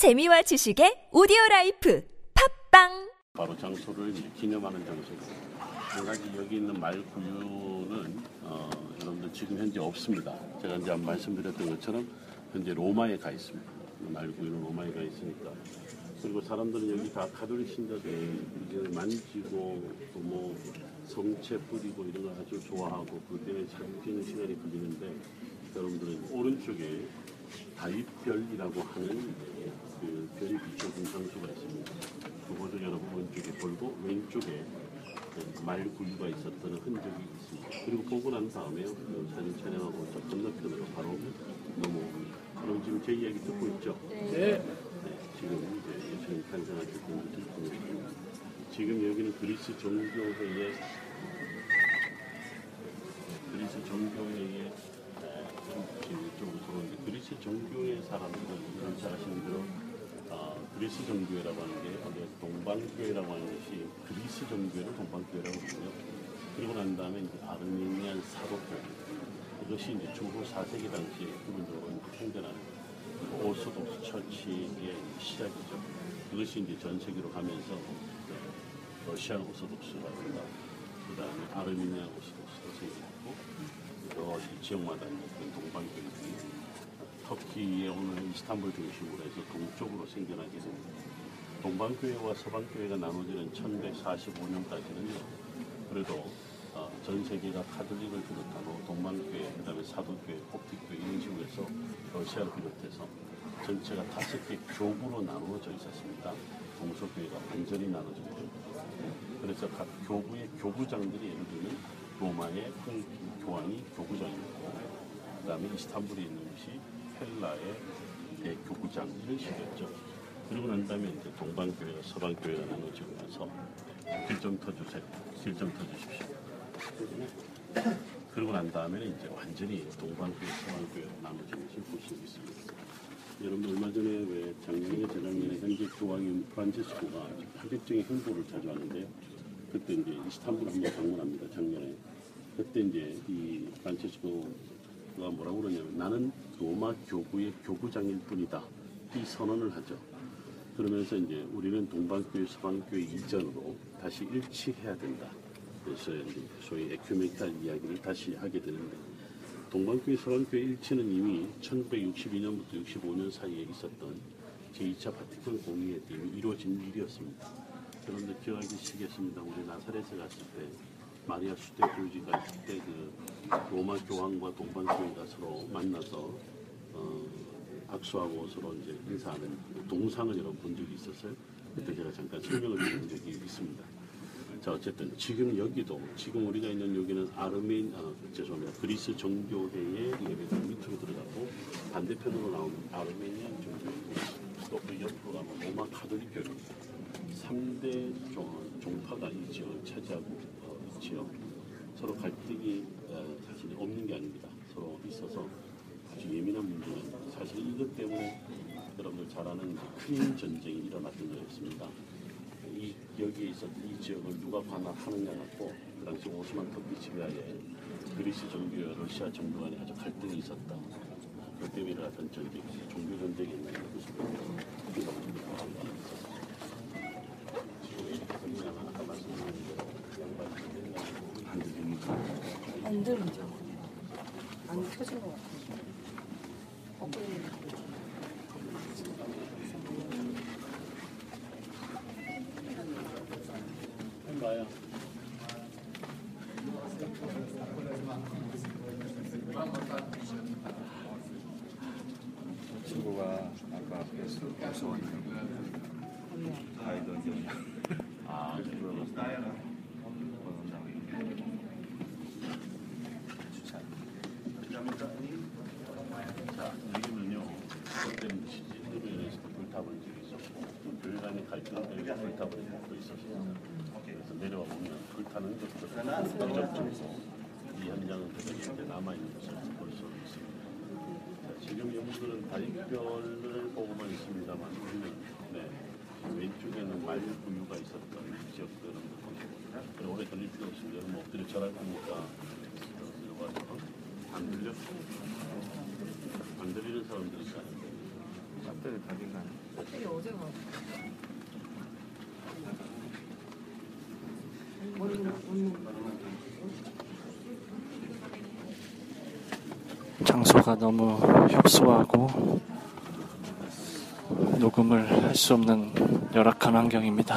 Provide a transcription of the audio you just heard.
재미와 지식의 오디오 라이프 팟빵 바로 장소를 이제 기념하는 장소고 한 가지 여기 있는 말구유는 어, 여러분들 지금 현재 없습니다. 제가 이제 말씀드렸던 것처럼 현재 로마에 가 있습니다. 말구유는 로마에 가 있으니까 그리고 사람들은 여기 다 가톨릭 신자들 이걸 만지고 또 뭐 성수 뿌리고 이런 걸 아주 좋아하고 그 때문에 찍는 시간이 걸리는데 여러분들은 오른쪽에 다윗별이라고 하는 비춰진 장소가 있습니다. 그곳을 여러분 오른쪽에 보고 왼쪽에 그 말구유가 있었던 흔적이 있습니다. 그리고 보고 난 다음에 그 사진 촬영하고 저 건너편으로 바로 넘어옵니다. 그럼 지금 제 이야기 듣고 있죠? 네. 지금 이제 예수님 탄생하실 때 듣고 있습니다. 지금 여기는 그리스 정교회의 그리스 정교회의 지금 이쪽으로 들어오는데 그리스 정교회 사람들은 잘 아시는 대로 아, 그리스 정교회라고 하는 게 원래 동방교회라고 하는 것이 그리스 정교회를 동방교회라고 하고요. 그리고 난 다음에 이제 아르메니안 사도교회 이것이 이제 중후 4세기 당시에 부분적으로 생겨나는 오소독스 처치의 시작이죠. 그것이 이제 전 세계로 가면서 러시안 오소독스라든가 그 다음에 아르메니안 오소독스도 생겼고 여러 지역마다 동방교회들이 터키의 오늘 이스탄불 중심으로 해서 동쪽으로 생겨나게 됩니다. 동방교회와 서방교회가 나눠지는 1145년까지는요. 그래도 어, 전 세계가 카톨릭을 비롯하고 동방교회, 그 다음에 사도교회, kop틱교회 이런 식으로 해서 러시아를 비롯해서 전체가 다섯 개 교구로 나누어져 있었습니다. 동서교회가 완전히 나눠지게 됩니다. 그래서 각 교구의 교구장들이 예를 들면 로마의 교황이 교구장이고 그 다음에 이스탄불에 있는 것이 헬라의 대교구장 이런 식이었죠. 그리고 난 다음에 이제 동방교회가 서방교회가 나눠지고 나서 길좀 터주세요. 길좀 터주십시오. 그리고 난 다음에는 이제 완전히 동방교회, 서방교회로 나눠진 것을 볼수 있습니다. 여러분 얼마 전에 왜 작년에 재작년에 현재 교황인 프란치스코가 파격적인 행보를 자주 하는데요. 그때 이제 이스탄불 한번 방문합니다. 작년에. 그때 이제 이 프란치스코가 뭐라고 그러냐면 나는 로마 교구의 교구장일 뿐이다. 이 선언을 하죠. 그러면서 이제 우리는 동방교회, 서방교회 이전으로 다시 일치해야 된다. 그래서 이제 소위 에큐메니칼 이야기를 다시 하게 되는데 동방교회, 서방교회 일치는 이미 1962년부터 65년 사이에 있었던 제2차 바티칸 공의회 때 이미 이루어진 일이었습니다. 여러분들 기억하시겠습니다. 우리 나사렛에 갔을 때 마리아 수대 교주가 그때 그 로마 교황과 동방교회가 서로 만나서 어, 악수하고 서로 이제 인사하는 동상을 여러분 본 적이 있었어요. 그때 제가 잠깐 설명을 드린 적이 있습니다. 자 어쨌든 지금 여기도 지금 우리가 있는 여기는 아르멘 아, 죄송합니다 그리스 정교회의 예배당 밑으로 들어가고 반대편으로 나오는 아르메니안 정교회 또그 옆으로 가면 로마 카톨릭 교회 3대 종, 종파가 이 지역을 차지하고 어, 있지요. 서로 갈등이 어, 사실 없는 게 아닙니다. 서로 있어서 아주 예민한 문제는 사실 이것 때문에 여러분들 잘 아는 큰 전쟁이 일어났던 거였습니다. 이 여기에 있었던 이 지역을 누가 관할하느냐 갖고 그 당시 오스만 터키 지배하에 그리스 정교와 러시아 정부 간에 아주 갈등이 있었다. 그 때문에 일어났던 전쟁, 종교 전쟁이 있는 것을 아까 말씀드린 대로 들립니까? 안 들리죠. 안 켜진 것 같아요. 봐요. 친구가 아까 뵀어 무서웠냐고 아이들 좀 아, 그러면 추천 자, 여기는요, 그때는 시즌으로 불타본 적이 있었고, 또 교회간의 갈등 때문에 불타본 적도 있었습니다. 그래서 내려와 보면 불타는 것도 이적적이고, 이 현장은 그대로 남아있는 것을 볼 수 있습니다. 자, 지금 여러분들은 다리별을 보고만 있습니다만, 우리는, 네, 왼쪽에는 말구유가 있었던 지역들은 보시고, 오래 걸릴 필요 없습니다. 여러분 엎드려 절할 거니까, 들어가지고, 안 들려? 안 들리는 사람들이 있어요. 짝들 다리가 있어요. 장소가 너무 협소하고 녹음을 할 수 없는 열악한 환경입니다.